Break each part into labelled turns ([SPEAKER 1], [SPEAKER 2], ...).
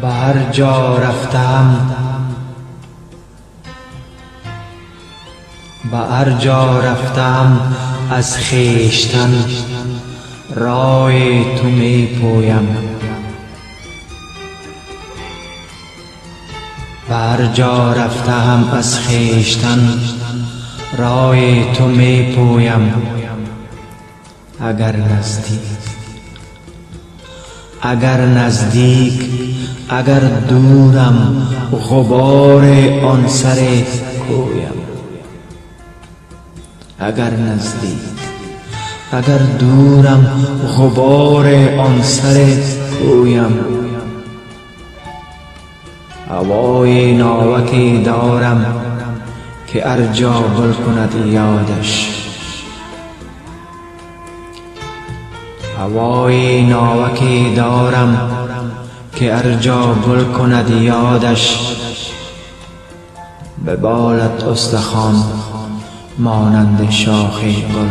[SPEAKER 1] به هر جا رفتم به هر جا رفتم از خویشتن راه تو می پویم. به هر جا رفتم از خویشتن راه تو می پویم. اگر نزدیک اگر نزدیک اگر دورم غبار آن سر کویم. اگر نزدیک اگر دورم غبار آن سر کویم. هوای ناوکی دارم که ارجا بل کند یادش. هوای ناوکی دارم که ارجا گل کند یادش به بالت استخوان مانند شاخ گل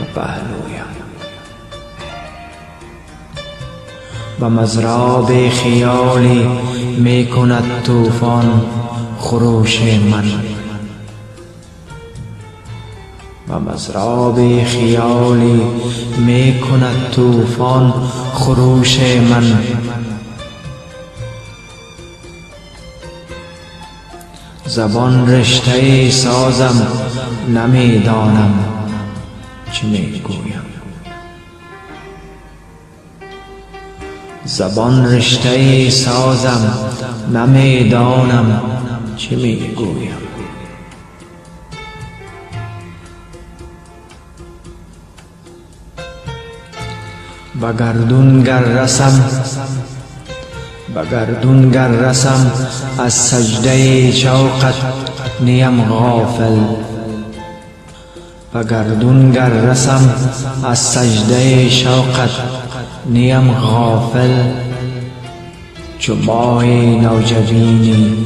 [SPEAKER 1] و پهلویم. و مزراب خیالی می کند طوفان خروش من. و مزراب خیالی می کند طوفان خروش من. زبان رشته سازم نمی‌دانم چه می گویم زبان رشته سازم نمی‌دانم چه می گویم به گردون گر به گردون گر رسم از سجده شوقت نیم غافل. به گردون گر رسم از سجده شوقت نیم غافل. چو ماه نوجبینی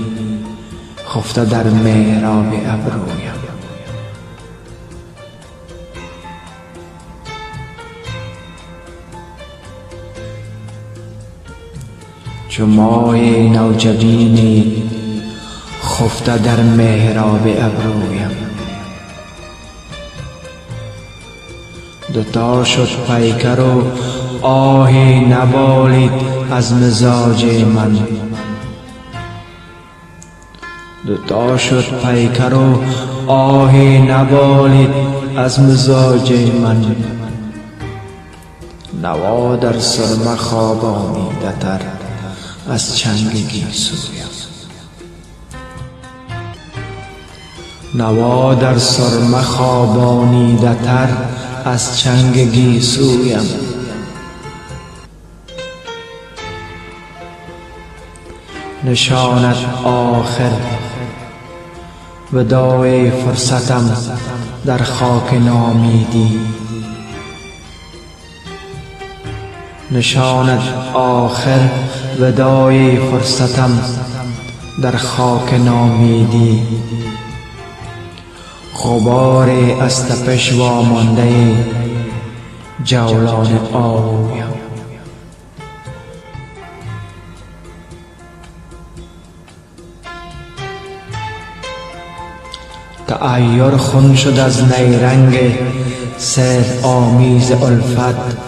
[SPEAKER 1] خفته در محراب ابرویم. چو ماه نوجبینی خفته در محراب ابرویم. دوتا شد پیکر و آهی نبالید از مزاج من. دوتا شد پیکر و آهی نبالید از مزاج من. نوا در سرمه خوابانیده تر از چنگ گیسویم نوا در سرمه خوابانیده تر از چنگ گیسویم نشانت آخر ودای فرصتم در خاک نامیدی. نشانت آخر ودای فرصتم در خاک نامیدی غبار از تپش وامانده جولان آهویم تعیر خون شد از نیرنگ سر آمیز الفت.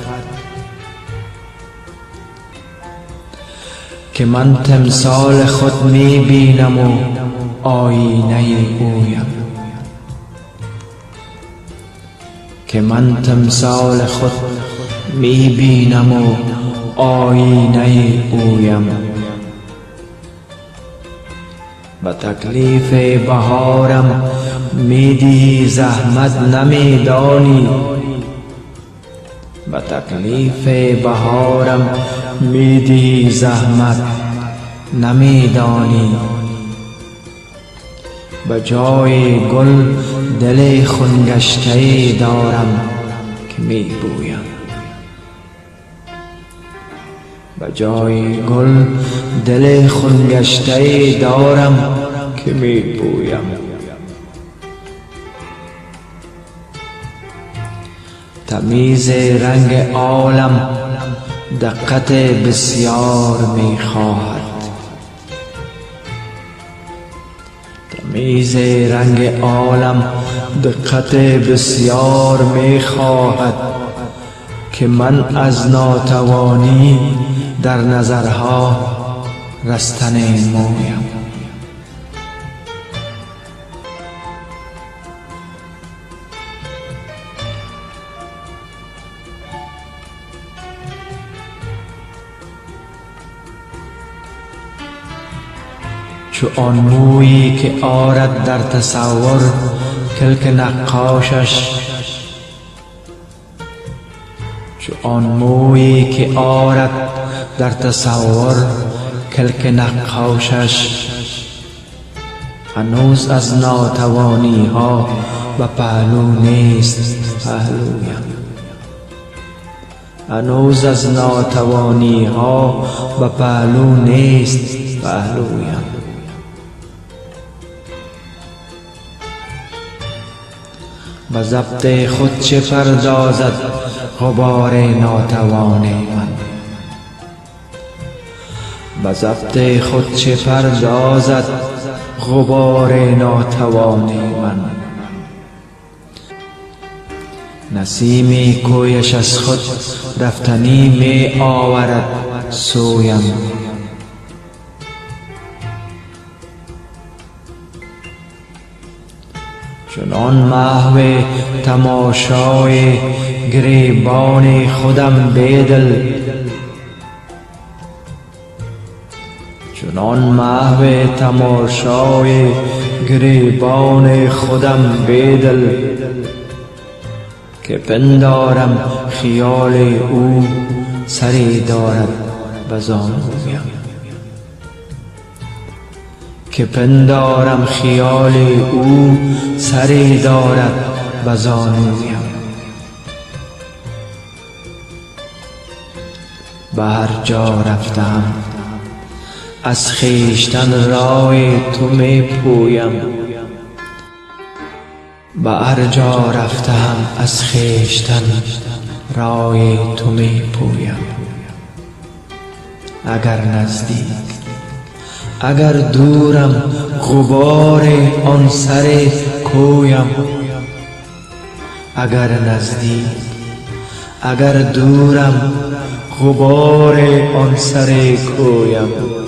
[SPEAKER 1] که من تمثال خود می بینم و آینه اویم که من تمثال خود می بینم و آینه اویم به تکلیف بهارم میدی زحمت نمیدانی. به تکلیف بهارم میدی زحمت نمیدانی. به جای گل دل خونگشته دارم که می بویم به جای گل دل خونگشته دارم که می بویم تمیز رنگ عالم دقت بسیار می خواهد. تمیز رنگ عالم دقت بسیار می خواهد که من از ناتوانی در نظرها رستن مویم. چو آن مویی که آرد در تصور کلک نقاشش. چو آن مویی که آرد در تصور کلک نقاشش. هنوز از ناتوانی ها و پهلو نیست. پهلویم. هنوز از ناتوانی ها و پهلو نیست. پهلویم. به ضبط خود چه پردازد غبار ناتوان من. به ضبط خود چه پردازد غبار ناتوان من. نسیمی کویش از خود رفتنی می آورد سویم. چنان محو تماشای گریبان خودم بیدل چنان محو تماشای گریبان خودم بیدل که پندارم خیال او سری دارد بزانویم که پندارم خیال او سری دارد بزانویم به هر جا رفتم از خیشتن رای تو می پویم. به هر جا رفتم از خیشتن رای تو می پویم. اگر نزدیک اگر دورم غبار آن سر کویم اگر نزدیک اگر دورم غبار آن سر کویم.